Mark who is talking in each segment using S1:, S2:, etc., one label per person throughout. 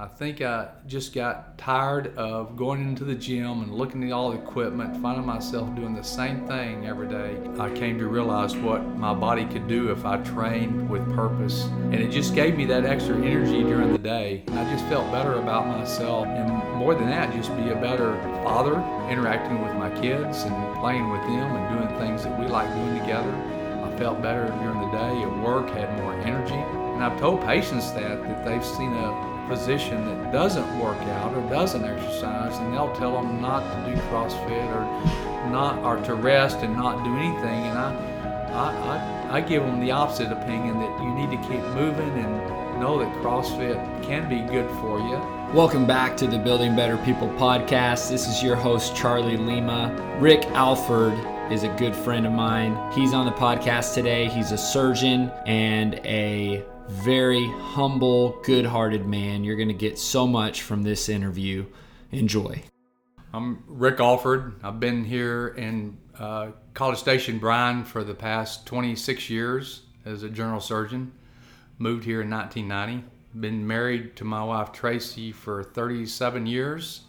S1: I think I just got tired of going into the gym and looking at all the equipment, finding myself doing the same thing every day. I came to realize what my body could do if I trained with purpose. And it just gave me that extra energy during the day. I just felt better about myself. And more than that, just be a better father, interacting with my kids and playing with them and doing things that we like doing together. I felt better during the day at work, had more energy. And I've told patients that, that they've seen a physician that doesn't work out or doesn't exercise, and they'll tell them not to do CrossFit or not or to rest and not do anything. And I, I, I, I give them the opposite opinion that you need to keep moving and know that CrossFit can be good for you.
S2: Welcome back to the Building Better People podcast. This is your host, Charlie Lima. Rick Alford is a good friend of mine. He's on the podcast today. He's a surgeon and a very humble, good hearted man. You're going to get so much from this interview. Enjoy.
S1: I'm Rick Alford. I've been here in uh, College Station, Bryan, for the past 26 years as a general surgeon. Moved here in 1990. Been married to my wife Tracy for 37 years.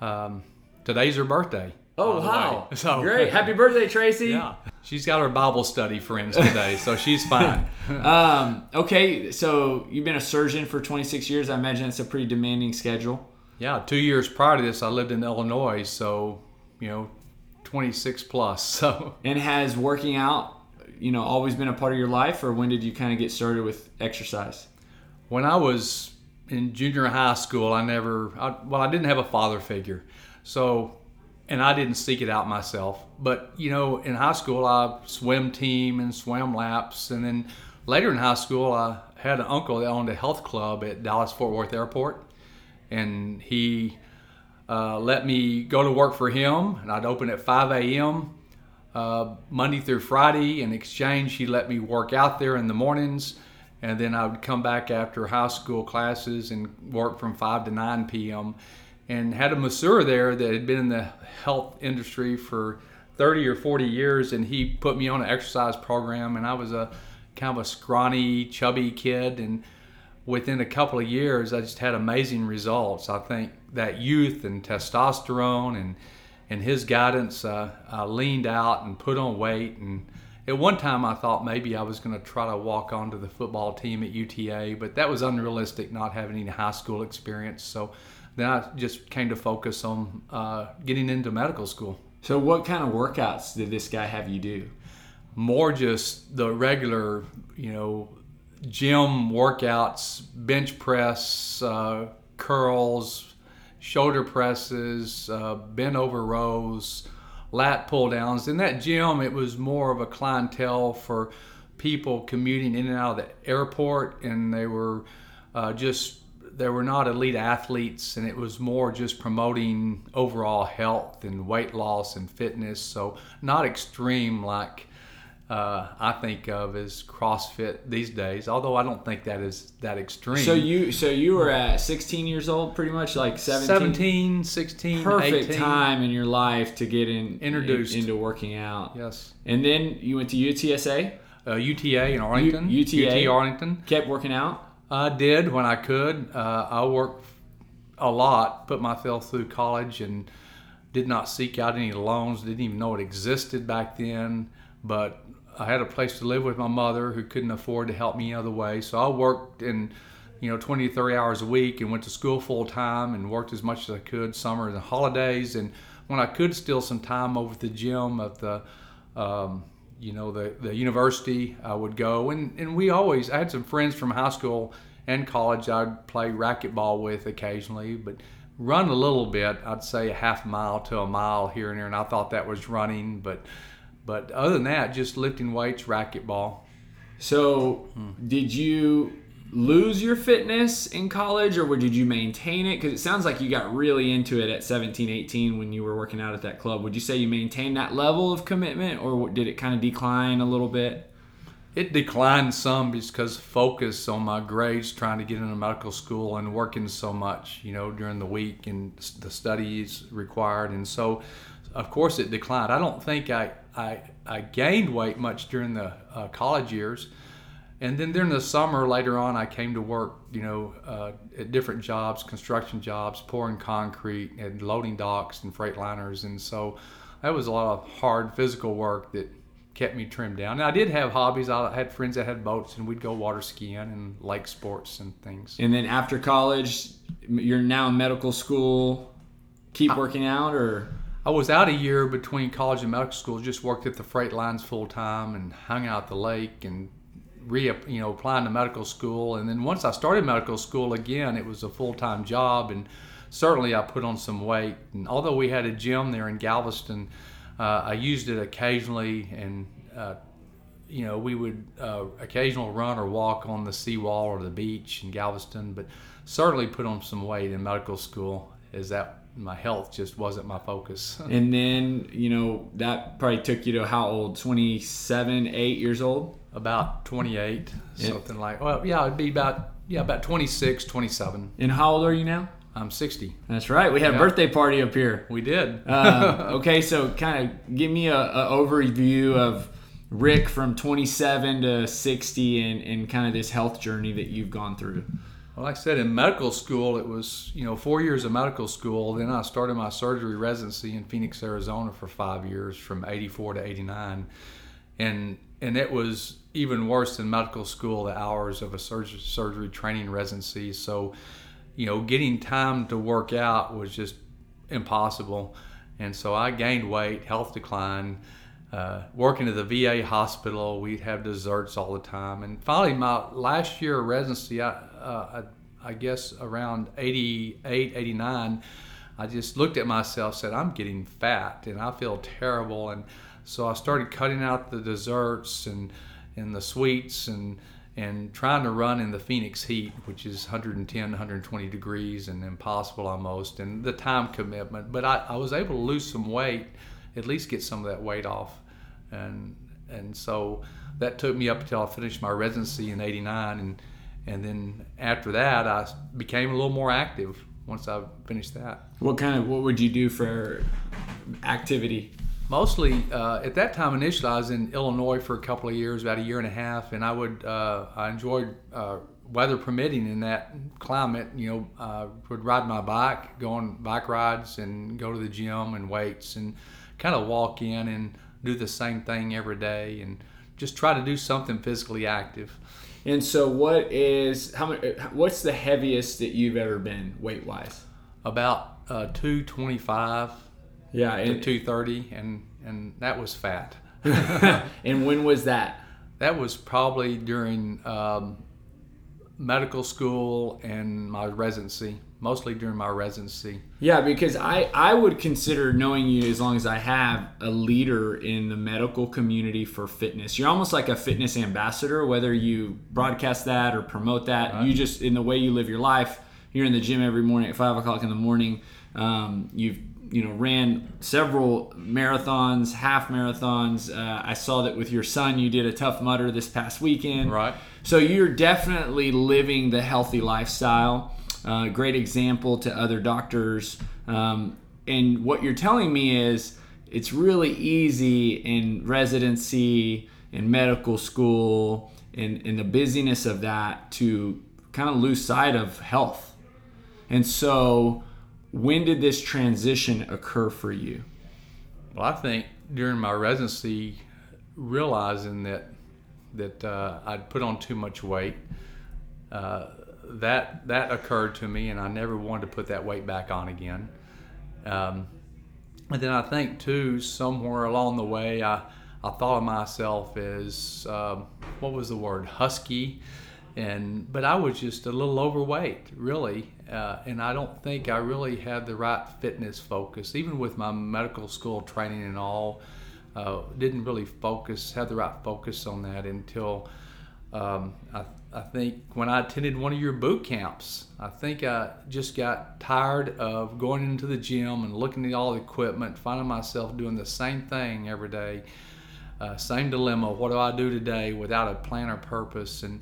S1: Um, today's her birthday.
S2: Oh wow! So, Great! Happy birthday, Tracy.
S1: Yeah, she's got her Bible study friends today, so she's fine.
S2: um, okay, so you've been a surgeon for 26 years. I imagine it's a pretty demanding schedule.
S1: Yeah, two years prior to this, I lived in Illinois, so you know, 26 plus. So
S2: and has working out, you know, always been a part of your life, or when did you kind of get started with exercise?
S1: When I was in junior high school, I never, I, well, I didn't have a father figure, so and I didn't seek it out myself. But you know, in high school, I swim team and swam laps, and then later in high school, I had an uncle that owned a health club at Dallas Fort Worth Airport, and he uh, let me go to work for him, and I'd open at 5 a.m. Uh, Monday through Friday. In exchange, he let me work out there in the mornings, and then I would come back after high school classes and work from 5 to 9 p.m and had a masseur there that had been in the health industry for 30 or 40 years and he put me on an exercise program and I was a kind of a scrawny chubby kid and within a couple of years I just had amazing results. I think that youth and testosterone and and his guidance uh, I leaned out and put on weight and at one time I thought maybe I was going to try to walk onto the football team at UTA but that was unrealistic not having any high school experience so then I just came to focus on uh, getting into medical school.
S2: So, what kind of workouts did this guy have you do?
S1: More just the regular, you know, gym workouts, bench press, uh, curls, shoulder presses, uh, bent over rows, lat pull downs. In that gym, it was more of a clientele for people commuting in and out of the airport, and they were uh, just there were not elite athletes, and it was more just promoting overall health and weight loss and fitness. So not extreme like uh, I think of as CrossFit these days. Although I don't think that is that extreme.
S2: So you so you were at 16 years old, pretty much like 17.
S1: 17, 16,
S2: perfect
S1: 18.
S2: time in your life to get in
S1: introduced
S2: in, into working out.
S1: Yes.
S2: And then you went to UTSA.
S1: Uh, UTA in Arlington.
S2: U- UTA.
S1: UT Arlington.
S2: Kept working out.
S1: I did when I could. Uh, I worked a lot, put myself through college, and did not seek out any loans. Didn't even know it existed back then. But I had a place to live with my mother who couldn't afford to help me in other way. So I worked in, you know, 20 30 hours a week and went to school full time and worked as much as I could summer and holidays. And when I could steal some time over at the gym at the um, you know the the university I would go and and we always I had some friends from high school and college I'd play racquetball with occasionally but run a little bit I'd say a half mile to a mile here and there and I thought that was running but but other than that just lifting weights racquetball
S2: so hmm. did you lose your fitness in college or did you maintain it? Because it sounds like you got really into it at 17 18 when you were working out at that club. Would you say you maintained that level of commitment or did it kind of decline a little bit?
S1: It declined some because focus on my grades trying to get into medical school and working so much you know during the week and the studies required. And so of course it declined. I don't think i i, I gained weight much during the uh, college years and then during the summer later on, I came to work, you know, uh, at different jobs, construction jobs, pouring concrete and loading docks and freight liners, and so that was a lot of hard physical work that kept me trimmed down. And I did have hobbies. I had friends that had boats, and we'd go water skiing and lake sports and things.
S2: And then after college, you're now in medical school. Keep working out, or
S1: I was out a year between college and medical school. Just worked at the freight lines full time and hung out at the lake and re you know applying to medical school. And then once I started medical school again, it was a full time job and certainly I put on some weight. And although we had a gym there in Galveston uh, I used it occasionally, and uh, you know we would uh, occasionally run or walk on the seawall or the beach in Galveston, but certainly put on some weight in medical school. Is that my health just wasn't my focus.
S2: and then you know that probably took you to how old? Twenty seven, eight years old.
S1: About twenty eight, something like. Well, yeah, it'd be about yeah about 26, 27.
S2: And how old are you now?
S1: I'm 60.
S2: That's right. We had a birthday party up here.
S1: We did.
S2: uh, okay, so kind of give me a, a, overview of Rick from 27 to 60 and, and kind of this health journey that you've gone through.
S1: Well, like I said, in medical school, it was you know four years of medical school. Then I started my surgery residency in Phoenix, Arizona, for five years, from '84 to '89, and and it was even worse than medical school. The hours of a surgery, surgery training residency. So you know, getting time to work out was just impossible. And so I gained weight, health decline. Uh, working at the VA hospital, we'd have desserts all the time. And finally, my last year of residency, I, uh, I, I, guess around 88, 89, I just looked at myself, said, I'm getting fat and I feel terrible. And so I started cutting out the desserts and, and the sweets and, and trying to run in the Phoenix heat, which is 110, 120 degrees and impossible almost, and the time commitment. But I, I was able to lose some weight, at least get some of that weight off. And, and so that took me up until I finished my residency in 89. And, and then after that, I became a little more active once I finished that.
S2: What kind of, what would you do for activity?
S1: mostly uh, at that time initially i was in illinois for a couple of years about a year and a half and i would uh, i enjoyed uh, weather permitting in that climate you know uh, would ride my bike go on bike rides and go to the gym and weights and kind of walk in and do the same thing every day and just try to do something physically active
S2: and so what is how much what's the heaviest that you've ever been weight wise
S1: about uh, 225
S2: yeah,
S1: and, two thirty, and and that was fat.
S2: and when was that?
S1: That was probably during um, medical school and my residency. Mostly during my residency.
S2: Yeah, because I I would consider knowing you as long as I have a leader in the medical community for fitness. You're almost like a fitness ambassador, whether you broadcast that or promote that. Right. You just in the way you live your life. You're in the gym every morning at five o'clock in the morning. Um, you've you know ran several marathons, half marathons. Uh, I saw that with your son, you did a Tough Mudder this past weekend.
S1: Right.
S2: So you're definitely living the healthy lifestyle. Uh, great example to other doctors. Um, and what you're telling me is it's really easy in residency, in medical school, in, in the busyness of that to kind of lose sight of health. And so when did this transition occur for you?
S1: Well, I think during my residency, realizing that that uh, I'd put on too much weight, uh, that that occurred to me, and I never wanted to put that weight back on again. Um, and then I think too, somewhere along the way, I I thought of myself as um, what was the word husky and but I was just a little overweight, really, uh, and I don't think I really had the right fitness focus, even with my medical school training and all. Uh, didn't really focus, have the right focus on that until um, I, I think when I attended one of your boot camps. I think I just got tired of going into the gym and looking at all the equipment, finding myself doing the same thing every day. Uh, same dilemma. What do I do today without a plan or purpose? And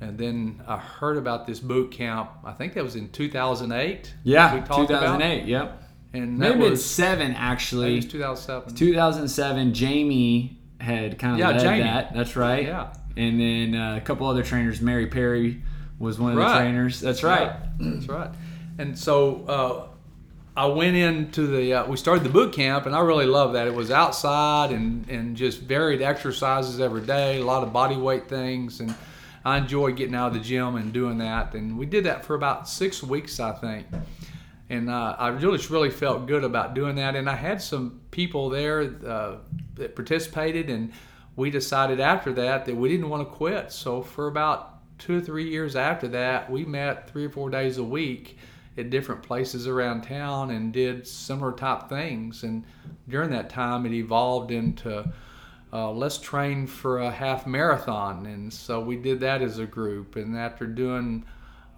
S1: and then I heard about this boot camp. I think that was in 2008.
S2: Yeah, 2008. About. Yep.
S1: And
S2: maybe was, it's seven actually.
S1: It was 2007.
S2: 2007. Jamie had kind of yeah, led Jamie. that. That's right.
S1: Yeah.
S2: And then uh, a couple other trainers. Mary Perry was one of
S1: Right.
S2: the trainers. That's right.
S1: That's right. And so uh, I went into the, uh, we started the boot camp, and I really loved that. It was outside and, and just varied exercises every day, a lot of body weight things. And I enjoyed getting out of the gym and doing that. And we did that for about six weeks, I think. And uh, I really, just really felt good about doing that. And I had some people there uh, that participated, and we decided after that that we didn't want to quit. So for about two or three years after that, we met three or four days a week at different places around town and did similar type things. And during that time, it evolved into uh, let's train for a half marathon. And so we did that as a group. And after doing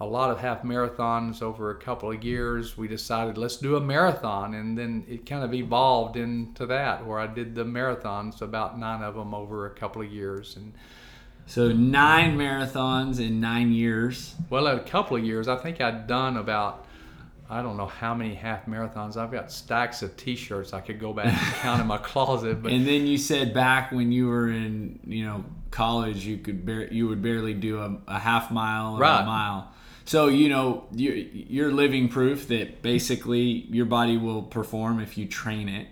S1: a lot of half marathons over a couple of years, we decided let's do a marathon. And then it kind of evolved into that, where I did the marathons, about nine of them over a couple of years. And
S2: So nine marathons in nine years.
S1: Well, a couple of years, I think I'd done about, I don't know how many half marathons. I've got stacks of T-shirts I could go back and count in my closet. But
S2: And then you said back when you were in, you know, college, you could bar- you would barely do a, a half mile or a mile. So you know you're, you're living proof that basically your body will perform if you train it.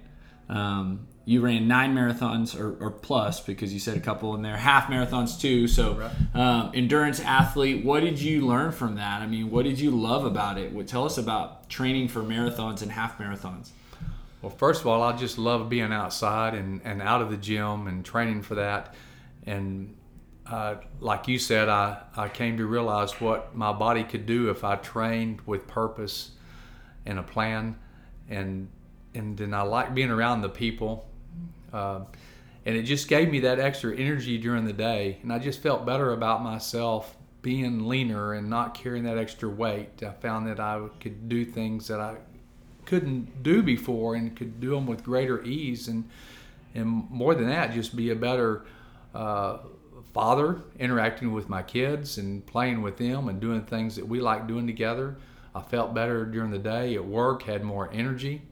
S2: Um, you ran nine marathons or, or plus because you said a couple in there, half marathons too. So um, endurance athlete. What did you learn from that? I mean, what did you love about it? What tell us about training for marathons and half marathons.
S1: Well, first of all, I just love being outside and, and out of the gym and training for that. And uh, like you said, I, I came to realize what my body could do if I trained with purpose and a plan. And, and then I like being around the people. Uh, and it just gave me that extra energy during the day. And I just felt better about myself being leaner and not carrying that extra weight. I found that I could do things that I couldn't do before and could do them with greater ease and and more than that just be a better uh, father interacting with my kids and playing with them and doing things that we like doing together i felt better during the day at work had more energy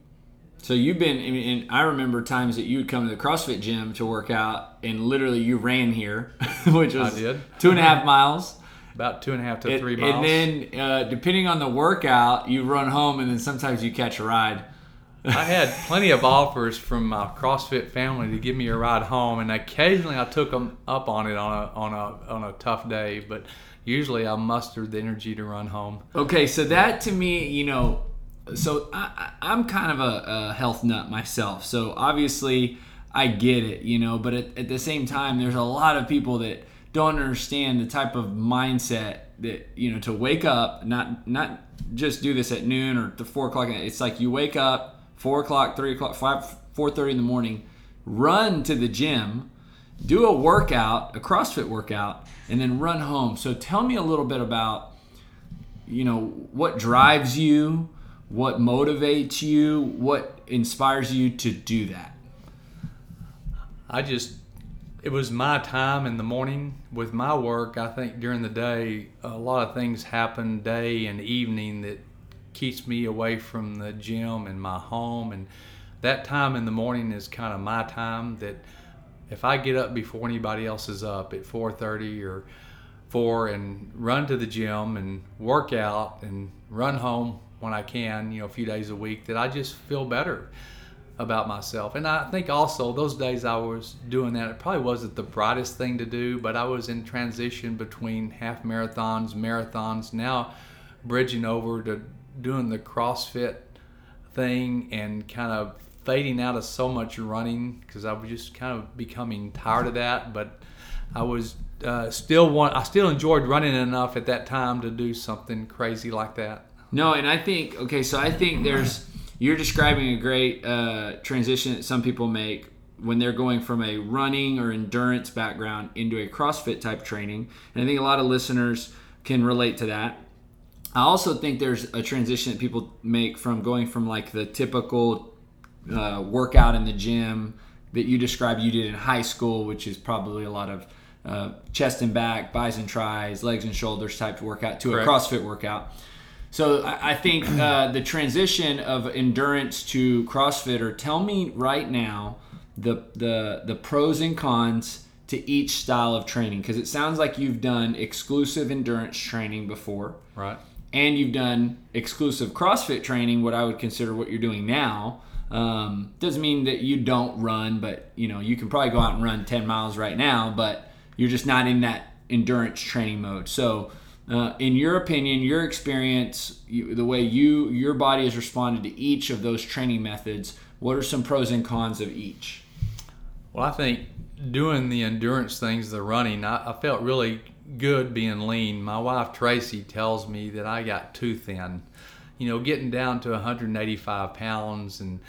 S2: So you've been, I mean, and I remember times that you would come to the CrossFit gym to work out, and literally you ran here, which was two and a half miles.
S1: about two and a half to three miles
S2: And then, uh, depending on the workout, you run home, and then sometimes you catch a ride.
S1: I had plenty of offers from my CrossFit family to give me a ride home, and occasionally I took them up on it on a on a on a tough day. But usually I mustered the energy to run home.
S2: Okay, so that to me, you know, so I, I'm kind of a, a health nut myself. So obviously, I get it, you know, but at, at the same time, there's a lot of people that don't understand the type of mindset that you know to wake up, not not just do this at noon or to four o'clock. It's like you wake up four o'clock, three o'clock, five, four thirty in the morning, run to the gym, do a workout, a CrossFit workout, and then run home. So tell me a little bit about you know what drives you what motivates you what inspires you to do that
S1: I just, it was my time in the morning with my work. I think during the day, a lot of things happen day and evening that keeps me away from the gym and my home. And that time in the morning is kind of my time that if I get up before anybody else is up at 4:30 or 4 and run to the gym and work out and run home when I can, you know, a few days a week, that I just feel better about myself. And I think also those days I was doing that, it probably wasn't the brightest thing to do, but I was in transition between half marathons, marathons, now bridging over to doing the CrossFit thing and kind of fading out of so much running because I was just kind of becoming tired of that. But I was uh, still want, I still enjoyed running enough at that time to do something crazy like that.
S2: no and i think okay so i think there's you're describing a great uh, transition that some people make when they're going from a running or endurance background into a crossfit type training and i think a lot of listeners can relate to that I also think there's a transition that people make from going from like the typical uh, workout in the gym that you described you did in high school, which is probably a lot of uh, chest and back, bis and tris, legs and shoulders type workout to
S1: Correct.
S2: a CrossFit workout. So I, I think uh, the transition of endurance to CrossFit, or tell me right now the the the pros and cons to each style of training? Because it sounds like you've done exclusive endurance training before,
S1: Right.
S2: And you've done exclusive CrossFit training, what I would consider what you're doing now. Um, doesn't mean that you don't run, but you know you can probably go out and run 10 miles right now, but you're just not in that endurance training mode. So, uh, in your opinion, your experience, you, the way you your body has responded to each of those training methods, what are some pros and cons of each?
S1: Well, I think doing the endurance things, the running, I, I felt really good being lean. My wife Tracy tells me that I got too thin. You know, getting down to 185 pounds, and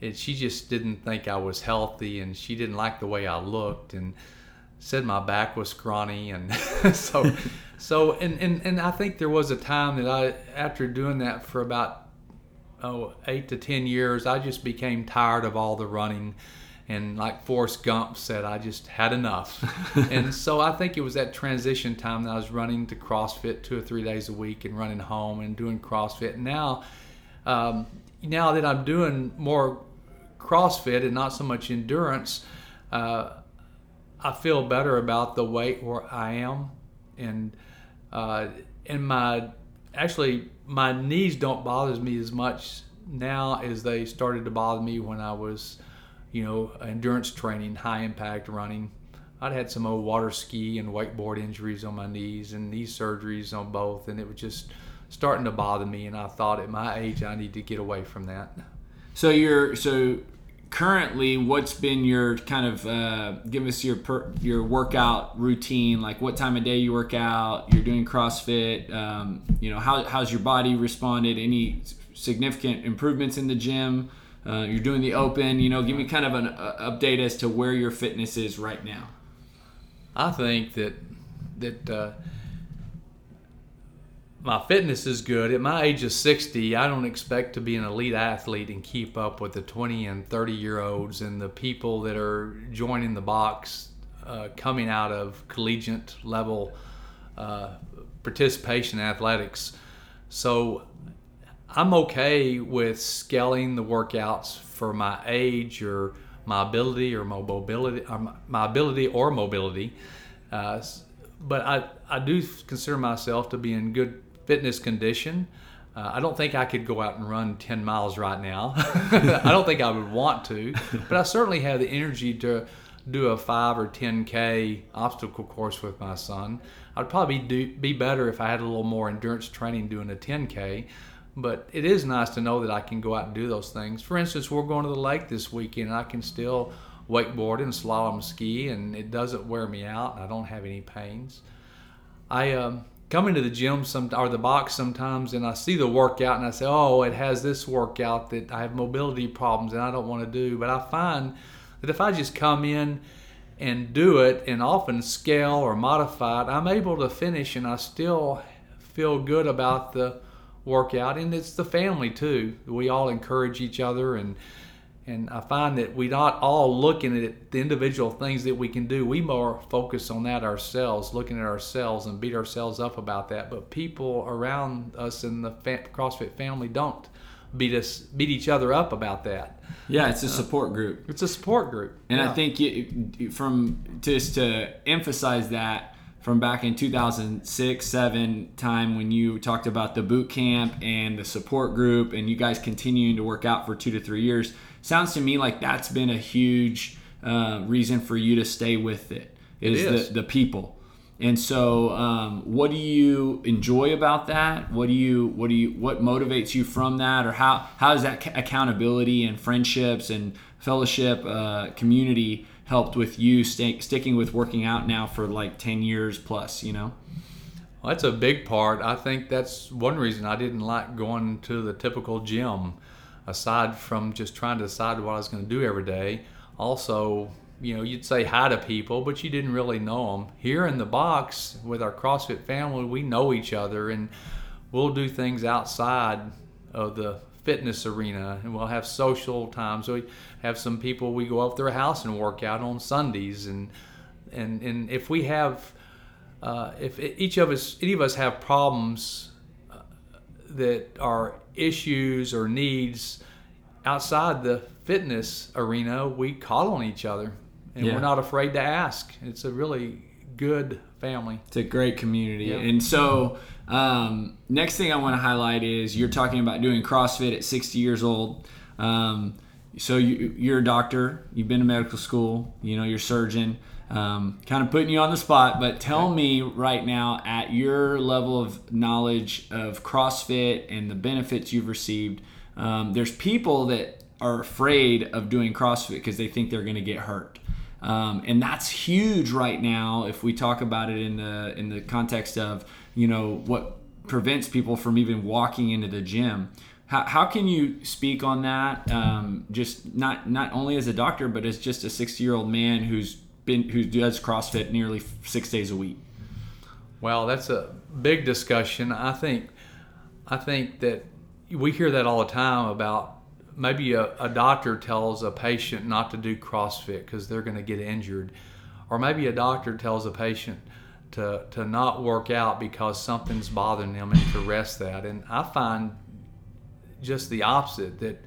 S1: it, she just didn't think I was healthy, and she didn't like the way I looked, and said my back was scrawny, and so, so, and, and and I think there was a time that I, after doing that for about oh eight to ten years, I just became tired of all the running and like Forrest Gump said, I just had enough. and so I think it was that transition time that I was running to CrossFit two or three days a week and running home and doing CrossFit. Now, um, now that I'm doing more CrossFit and not so much endurance, uh, I feel better about the weight where I am, and uh, and my actually my knees don't bother me as much now as they started to bother me when I was you know, endurance training, high impact running. I'd had some old water ski and wakeboard injuries on my knees and knee surgeries on both, and it was just starting to bother me. And I thought at my age, I need to get away from that.
S2: So you're so currently, what's been your kind of uh, give us your per, your workout routine? Like what time of day you work out? You're doing CrossFit. Um, you know how how's your body responded? Any significant improvements in the gym? Uh, you're doing the open. You know, give me kind of an uh, update as to where your fitness is right now.
S1: I think that that uh, my fitness is good. At my age of 60, I don't expect to be an elite athlete and keep up with the 20 and 30 year olds and the people that are joining the box uh, coming out of collegiate level uh, participation in athletics. So I'm okay with scaling the workouts for my age or my ability or mobility, or my ability or mobility. Uh, but I, I do consider myself to be in good fitness condition. Uh, I don't think I could go out and run 10 miles right now. I don't think I would want to, but I certainly have the energy to do a 5 or 10K obstacle course with my son. I'd probably do, be better if I had a little more endurance training doing a 10K but it is nice to know that I can go out and do those things. For instance, we're going to the lake this weekend. I can still wakeboard and slalom ski, and it doesn't wear me out, and I don't have any pains. I um, come into the gym some or the box sometimes, and I see the workout, and I say, "Oh, it has this workout that I have mobility problems, and I don't want to do." But I find that if I just come in and do it, and often scale or modify it, I'm able to finish, and I still feel good about the workout, and it's the family too. We all encourage each other, and and I find that we're not all looking at the individual things that we can do. We more focus on that ourselves, looking at ourselves and beat ourselves up about that. But people around us in the CrossFit family don't beat us beat each other up about that.
S2: Yeah, it's a uh, support group.
S1: It's a support group,
S2: and
S1: yeah.
S2: I think you, from just to emphasize that from back in 2006 7 time when you talked about the boot camp and the support group and you guys continuing to work out for two to three years sounds to me like that's been a huge uh, reason for you to stay with it is,
S1: it is.
S2: The, the people. And so um, what do you enjoy about that? What do you what do you what motivates you from that? Or how how does that accountability and friendships and fellowship uh, community helped with you stay, sticking with working out now for like 10 years plus, you know?
S1: Well, that's a big part. I think that's one reason I didn't like going to the typical gym, aside from just trying to decide what I was going to do every day. Also, you know, you'd say hi to people, but you didn't really know them. Here in the box with our CrossFit family, we know each other and we'll do things outside of the fitness arena and we'll have social times. We have some people we go up to their house and work out on Sundays and and and if we have uh, if each of us any of us have problems uh, that are issues or needs outside the fitness arena, we call on each other and
S2: Yeah.
S1: we're not afraid to ask. It's a really good family.
S2: It's a great community.
S1: Yeah.
S2: And so, um, next thing I want to highlight is you're talking about doing CrossFit at 60 years old. Um, so you, you're a doctor. You've been to medical school. You know, you're a surgeon. Um, kind of putting you on the spot, but tell me right now, at your level of knowledge of CrossFit and the benefits you've received, um, there's people that are afraid of doing CrossFit because they think they're going to get hurt. Um, and that's huge right now if we talk about it in the in the context of you know what prevents people from even walking into the gym. How, how can you speak on that? Um, just not not only as a doctor but as just a 60 year old man who's been who does crossfit nearly six days a week.
S1: Well, that's a big discussion. I think I think that we hear that all the time about maybe a, a doctor tells a patient not to do CrossFit because they're going to get injured, or maybe a doctor tells a patient to to not work out because something's bothering them and to rest that. And I find just the opposite that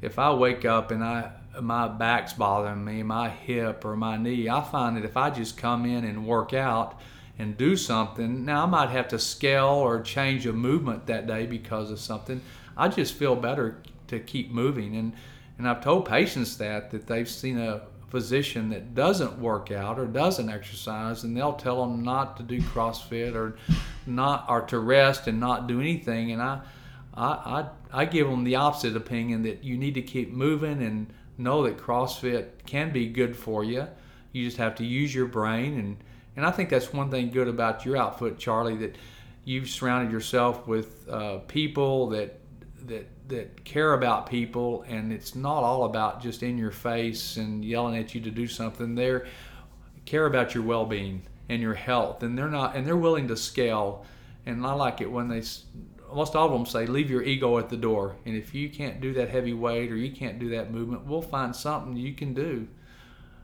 S1: if I wake up and I my back's bothering me, my hip or my knee, I find that if I just come in and work out and do something, now I might have to scale or change a movement that day because of something. I just feel better to keep moving. And and I've told patients that that they've seen a physician that doesn't work out or doesn't exercise and they'll tell them not to do CrossFit or not or to rest and not do anything. And I I, I, I give them the opposite opinion that you need to keep moving and know that CrossFit can be good for you. You just have to use your brain. And and I think that's one thing good about your outfit, Charlie, that you've surrounded yourself with uh, people that that that care about people, and it's not all about just in your face and yelling at you to do something. They care about your well-being and your health, and they're not and they're willing to scale. And I like it when they most all of them say, "Leave your ego at the door." And if you can't do that heavy weight or you can't do that movement, we'll find something you can do.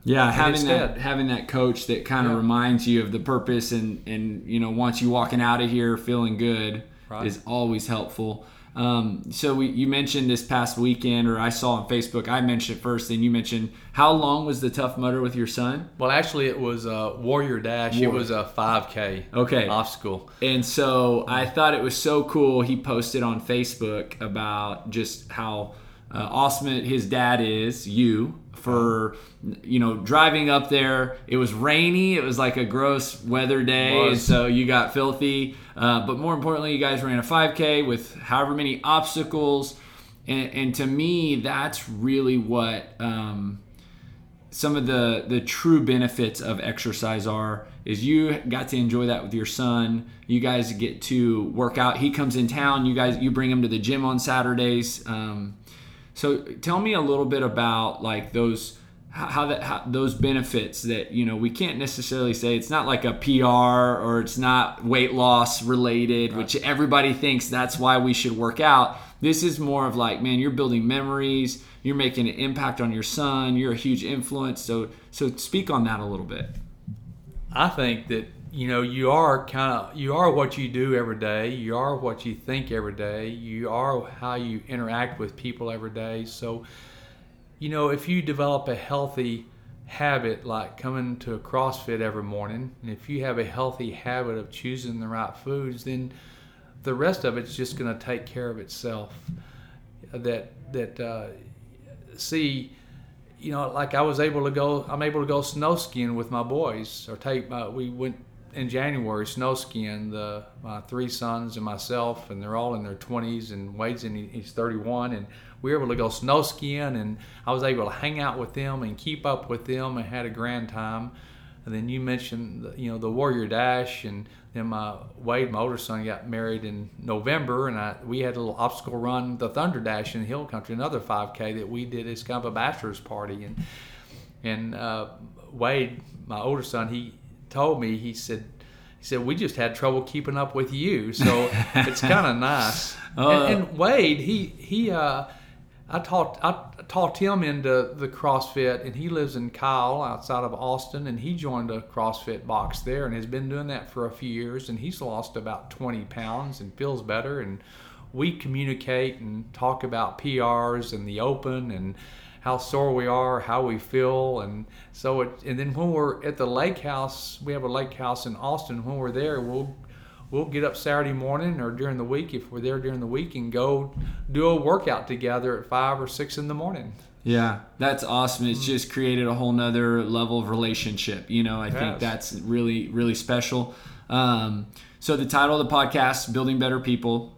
S2: Yeah, having that having that coach that kind of
S1: Yeah.
S2: reminds you of the purpose and and you know wants you walking out of here feeling good
S1: Right.
S2: is always helpful. Um, so we, you mentioned this past weekend, or I saw on Facebook. I mentioned it first, then you mentioned how long was the Tough Mudder with your son?
S1: Well, actually, it was a Warrior Dash. It was a 5K.
S2: Okay.
S1: Obstacle.
S2: And so I thought it was so cool. He posted on Facebook about just how uh, awesome his dad is, you, for you know driving up there. It was rainy. It was like a gross weather day, and so you got filthy. Uh, but more importantly, you guys ran a 5K with however many obstacles. And, and to me, that's really what. Um, some of the the true benefits of exercise are is you got to enjoy that with your son you guys get to work out he comes in town you guys you bring him to the gym on saturdays um, so tell me a little bit about like those how that how, those benefits that you know we can't necessarily say it's not like a PR or it's not weight loss related which everybody thinks that's why we should work out. This is more of like man you're building memories you're making an impact on your son you're a huge influence. So so speak on that a little bit.
S1: I think that you know you are kind of you are what you do every day. You are what you think every day. You are how you interact with people every day. So, you know, if you develop a healthy habit like coming to a CrossFit every morning, and if you have a healthy habit of choosing the right foods, then the rest of it's just going to take care of itself. That that uh, see you know, like I was able to go, I'm able to go snow skiing with my boys, or take my, we went in January snow skiing, the my three sons and myself, and they're all in their 20s, and Wade's in, he's 31, and we were able to go snow skiing, and I was able to hang out with them and keep up with them, and had a grand time. And then you mentioned, the, you know, the Warrior Dash, and then my Wade, my older son, got married in November, and I we had a little obstacle run, the Thunder Dash in the Hill Country, another 5K that we did as kind of a bachelor's party, and and uh, Wade, my older son, he told me he said he said we just had trouble keeping up with you, so it's kind of nice.
S2: Uh,
S1: and, and Wade, he he uh, I taught I taught him into the CrossFit, and he lives in Kyle outside of Austin, and he joined a CrossFit box there, and has been doing that for a few years, and he's lost about 20 pounds and feels better, and we communicate and talk about PRs and the open, and how sore we are, how we feel, and so it. And then when we're at the lake house, we have a lake house in Austin. When we're there, we'll we'll get up Saturday morning or during the week if we're there during the week and go do a workout together at five or six in the morning.
S2: Yeah, that's awesome. It's just created a whole nother level of relationship. You know, I yes. think that's really, really special. Um, so the title of the podcast, Building Better People,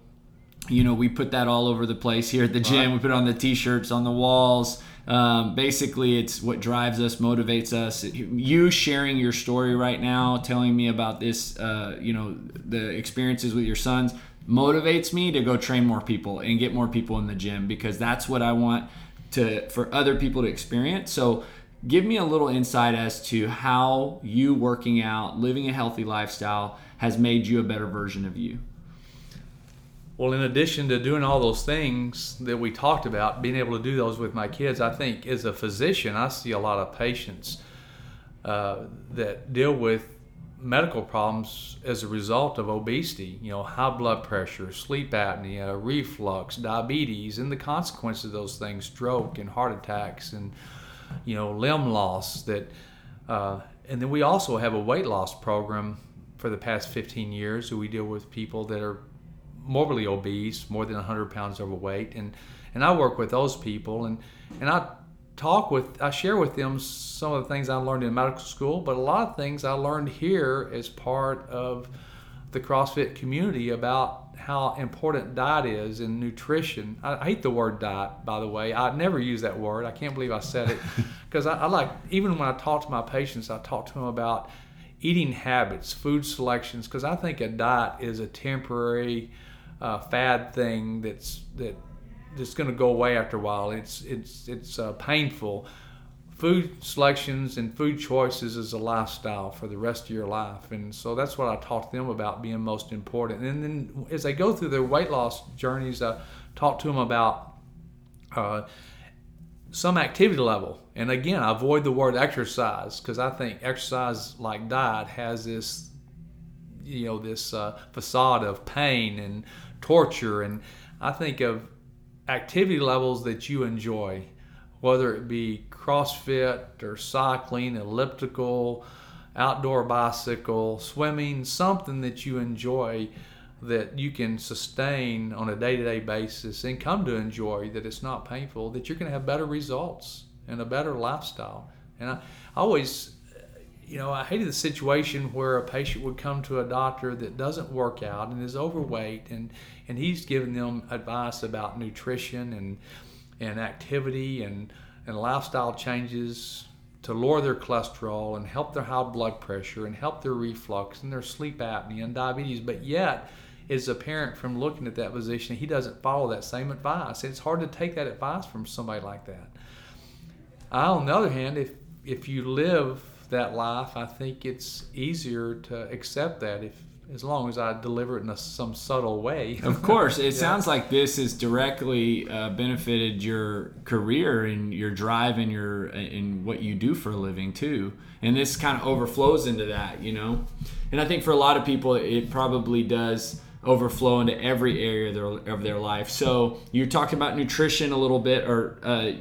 S2: you know, we put that all over the place here at the gym. Right. We put it on the t-shirts, on the walls. Um, basically, it's what drives us, motivates us. You sharing your story right now, telling me about this, uh, you know, the experiences with your sons, motivates me to go train more people and get more people in the gym because that's what I want to for other people to experience. So, give me a little insight as to how you working out, living a healthy lifestyle has made you a better version of you.
S1: Well, in addition to doing all those things that we talked about, being able to do those with my kids, I think as a physician, I see a lot of patients uh, that deal with medical problems as a result of obesity. You know, high blood pressure, sleep apnea, reflux, diabetes, and the consequences of those things: stroke and heart attacks, and you know, limb loss. That, uh, and then we also have a weight loss program for the past 15 years. We deal with people that are morbidly obese, more than 100 pounds overweight, and and I work with those people, and and I talk with, I share with them some of the things I learned in medical school, but a lot of things I learned here as part of the CrossFit community about how important diet is and nutrition. I, I hate the word diet, by the way. I never use that word. I can't believe I said it because I, I like even when I talk to my patients, I talk to them about eating habits, food selections, because I think a diet is a temporary uh, fad thing that's that that's going to go away after a while. It's it's it's uh, painful. Food selections and food choices is a lifestyle for the rest of your life, and so that's what I talk to them about being most important. And then as they go through their weight loss journeys, I talk to them about uh, some activity level. And again, I avoid the word exercise because I think exercise, like diet, has this you know this uh, facade of pain and torture. And I think of activity levels that you enjoy, whether it be CrossFit or cycling, elliptical, outdoor bicycle, swimming, something that you enjoy that you can sustain on a day to day basis and come to enjoy that it's not painful, that you're going to have better results and a better lifestyle. And I I always you know, I hated the situation where a patient would come to a doctor that doesn't work out and is overweight, and and he's giving them advice about nutrition and and activity and and lifestyle changes to lower their cholesterol and help their high blood pressure and help their reflux and their sleep apnea and diabetes, but yet is apparent from looking at that physician he doesn't follow that same advice. It's hard to take that advice from somebody like that. I, on the other hand, if if you live that life, I think it's easier to accept that if as long as I deliver it in a, some subtle way.
S2: of course, it yeah. sounds like this has directly uh, benefited your career and your drive and your in what you do for a living too. And this kind of overflows into that, you know. And I think for a lot of people, it probably does overflow into every area of their, of their life. So you talked about nutrition a little bit, or uh,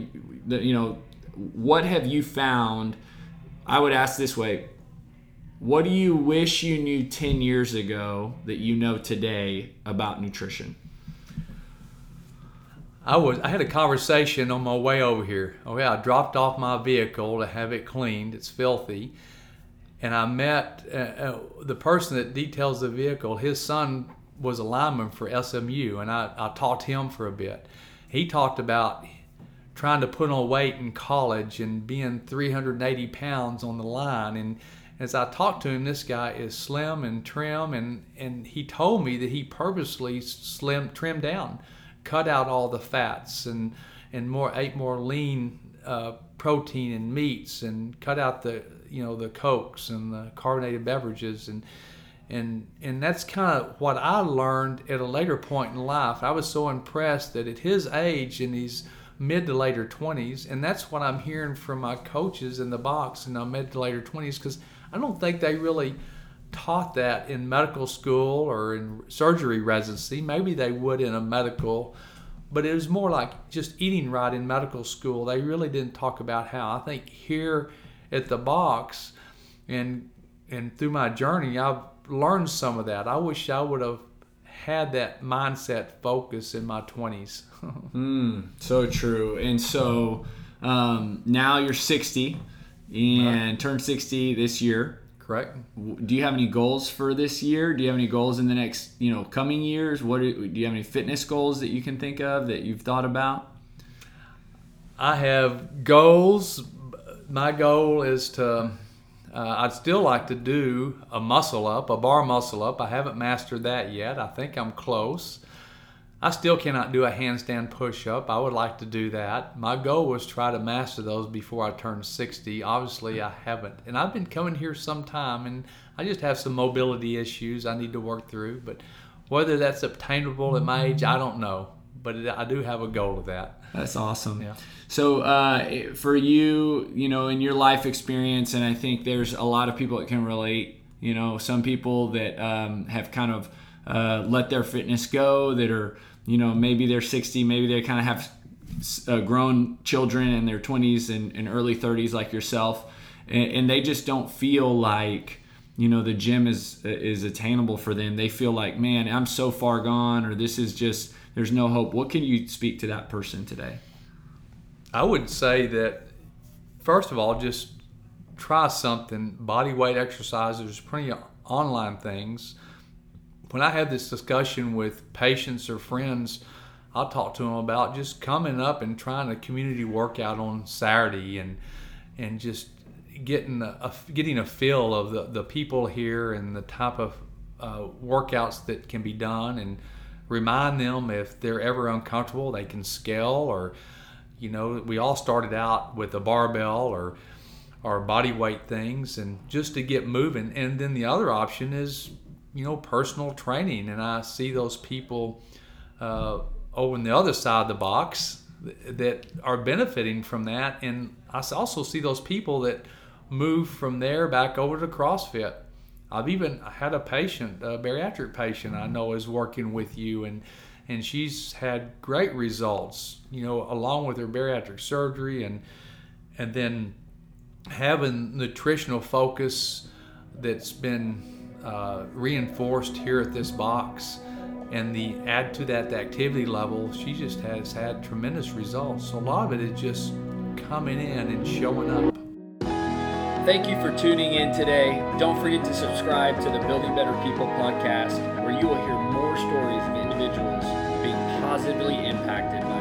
S2: you know, what have you found? I would ask this way What do you wish you knew 10 years ago that you know today about nutrition?
S1: I was I had a conversation on my way over here. Okay, I dropped off my vehicle to have it cleaned. It's filthy, and I met uh, uh, the person that details the vehicle. His son was a lineman for SMU, and I, I talked to him for a bit. He talked about trying to put on weight in college and being 380 pounds on the line. And as I talked to him, this guy is slim and trim, and, and he told me that he purposely slim trimmed down, cut out all the fats, and and more ate more lean uh, protein and meats, and cut out the you know the cokes and the carbonated beverages and. And, and that's kind of what I learned at a later point in life. I was so impressed that at his age, and he's mid to later 20s and that's what i'm hearing from my coaches in the box in the mid to later 20s because i don't think they really taught that in medical school or in surgery residency maybe they would in a medical but it was more like just eating right in medical school. They really didn't talk about how. I think here at the box and and through my journey, I've learned some of that. I wish I would have had that mindset focus in my 20s.
S2: mm, so true. And so um, now you're 60 and right. turned 60 this year.
S1: Correct.
S2: Do you have any goals for this year? Do you have any goals in the next, you know, coming years? What do, do you have any fitness goals that you can think of that you've thought about?
S1: I have goals. My goal is to. Uh, I'd still like to do a muscle up, a bar muscle up. I haven't mastered that yet. I think I'm close. I still cannot do a handstand push up. I would like to do that. My goal was try to master those before I turn 60. Obviously, I haven't. And I've been coming here some time and I just have some mobility issues I need to work through. But whether that's obtainable at my age, I don't know. But I do have a goal of that.
S2: That's awesome. Yeah. So, uh, for you, you know, in your life experience, and I think there's a lot of people that can relate, you know, some people that um, have kind of uh, let their fitness go that are you know maybe they're 60 maybe they kind of have uh, grown children in their 20s and, and early 30s like yourself and, and, they just don't feel like you know the gym is is attainable for them. They feel like man i'm so far gone or this is just there's no hope. What can you speak to that person today
S1: i would say that first of all just try something. Body weight exercises there's plenty of online things. When I have this discussion with patients or friends, I'll talk to them about just coming up and trying a community workout on Saturday and and just getting a, getting a feel of the, the people here and the type of uh, workouts that can be done and remind them if they're ever uncomfortable they can scale or you know we all started out with a barbell or or body weight things and just to get moving. And then the other option is you know personal training, and I see those people uh, over on the other side of the box that are benefiting from that, and I also see those people that move from there back over to CrossFit. I've even had a patient, a bariatric patient I know is working with you, and and she's had great results. You know, along with her bariatric surgery, and and then having nutritional focus that's been uh, reinforced here at this box. And the add to that the activity level she just has had tremendous results. So a lot of it is just coming in and showing up.
S2: Thank you for tuning in today. Don't forget to subscribe to the building better people podcast where you will hear more stories of positively impacted by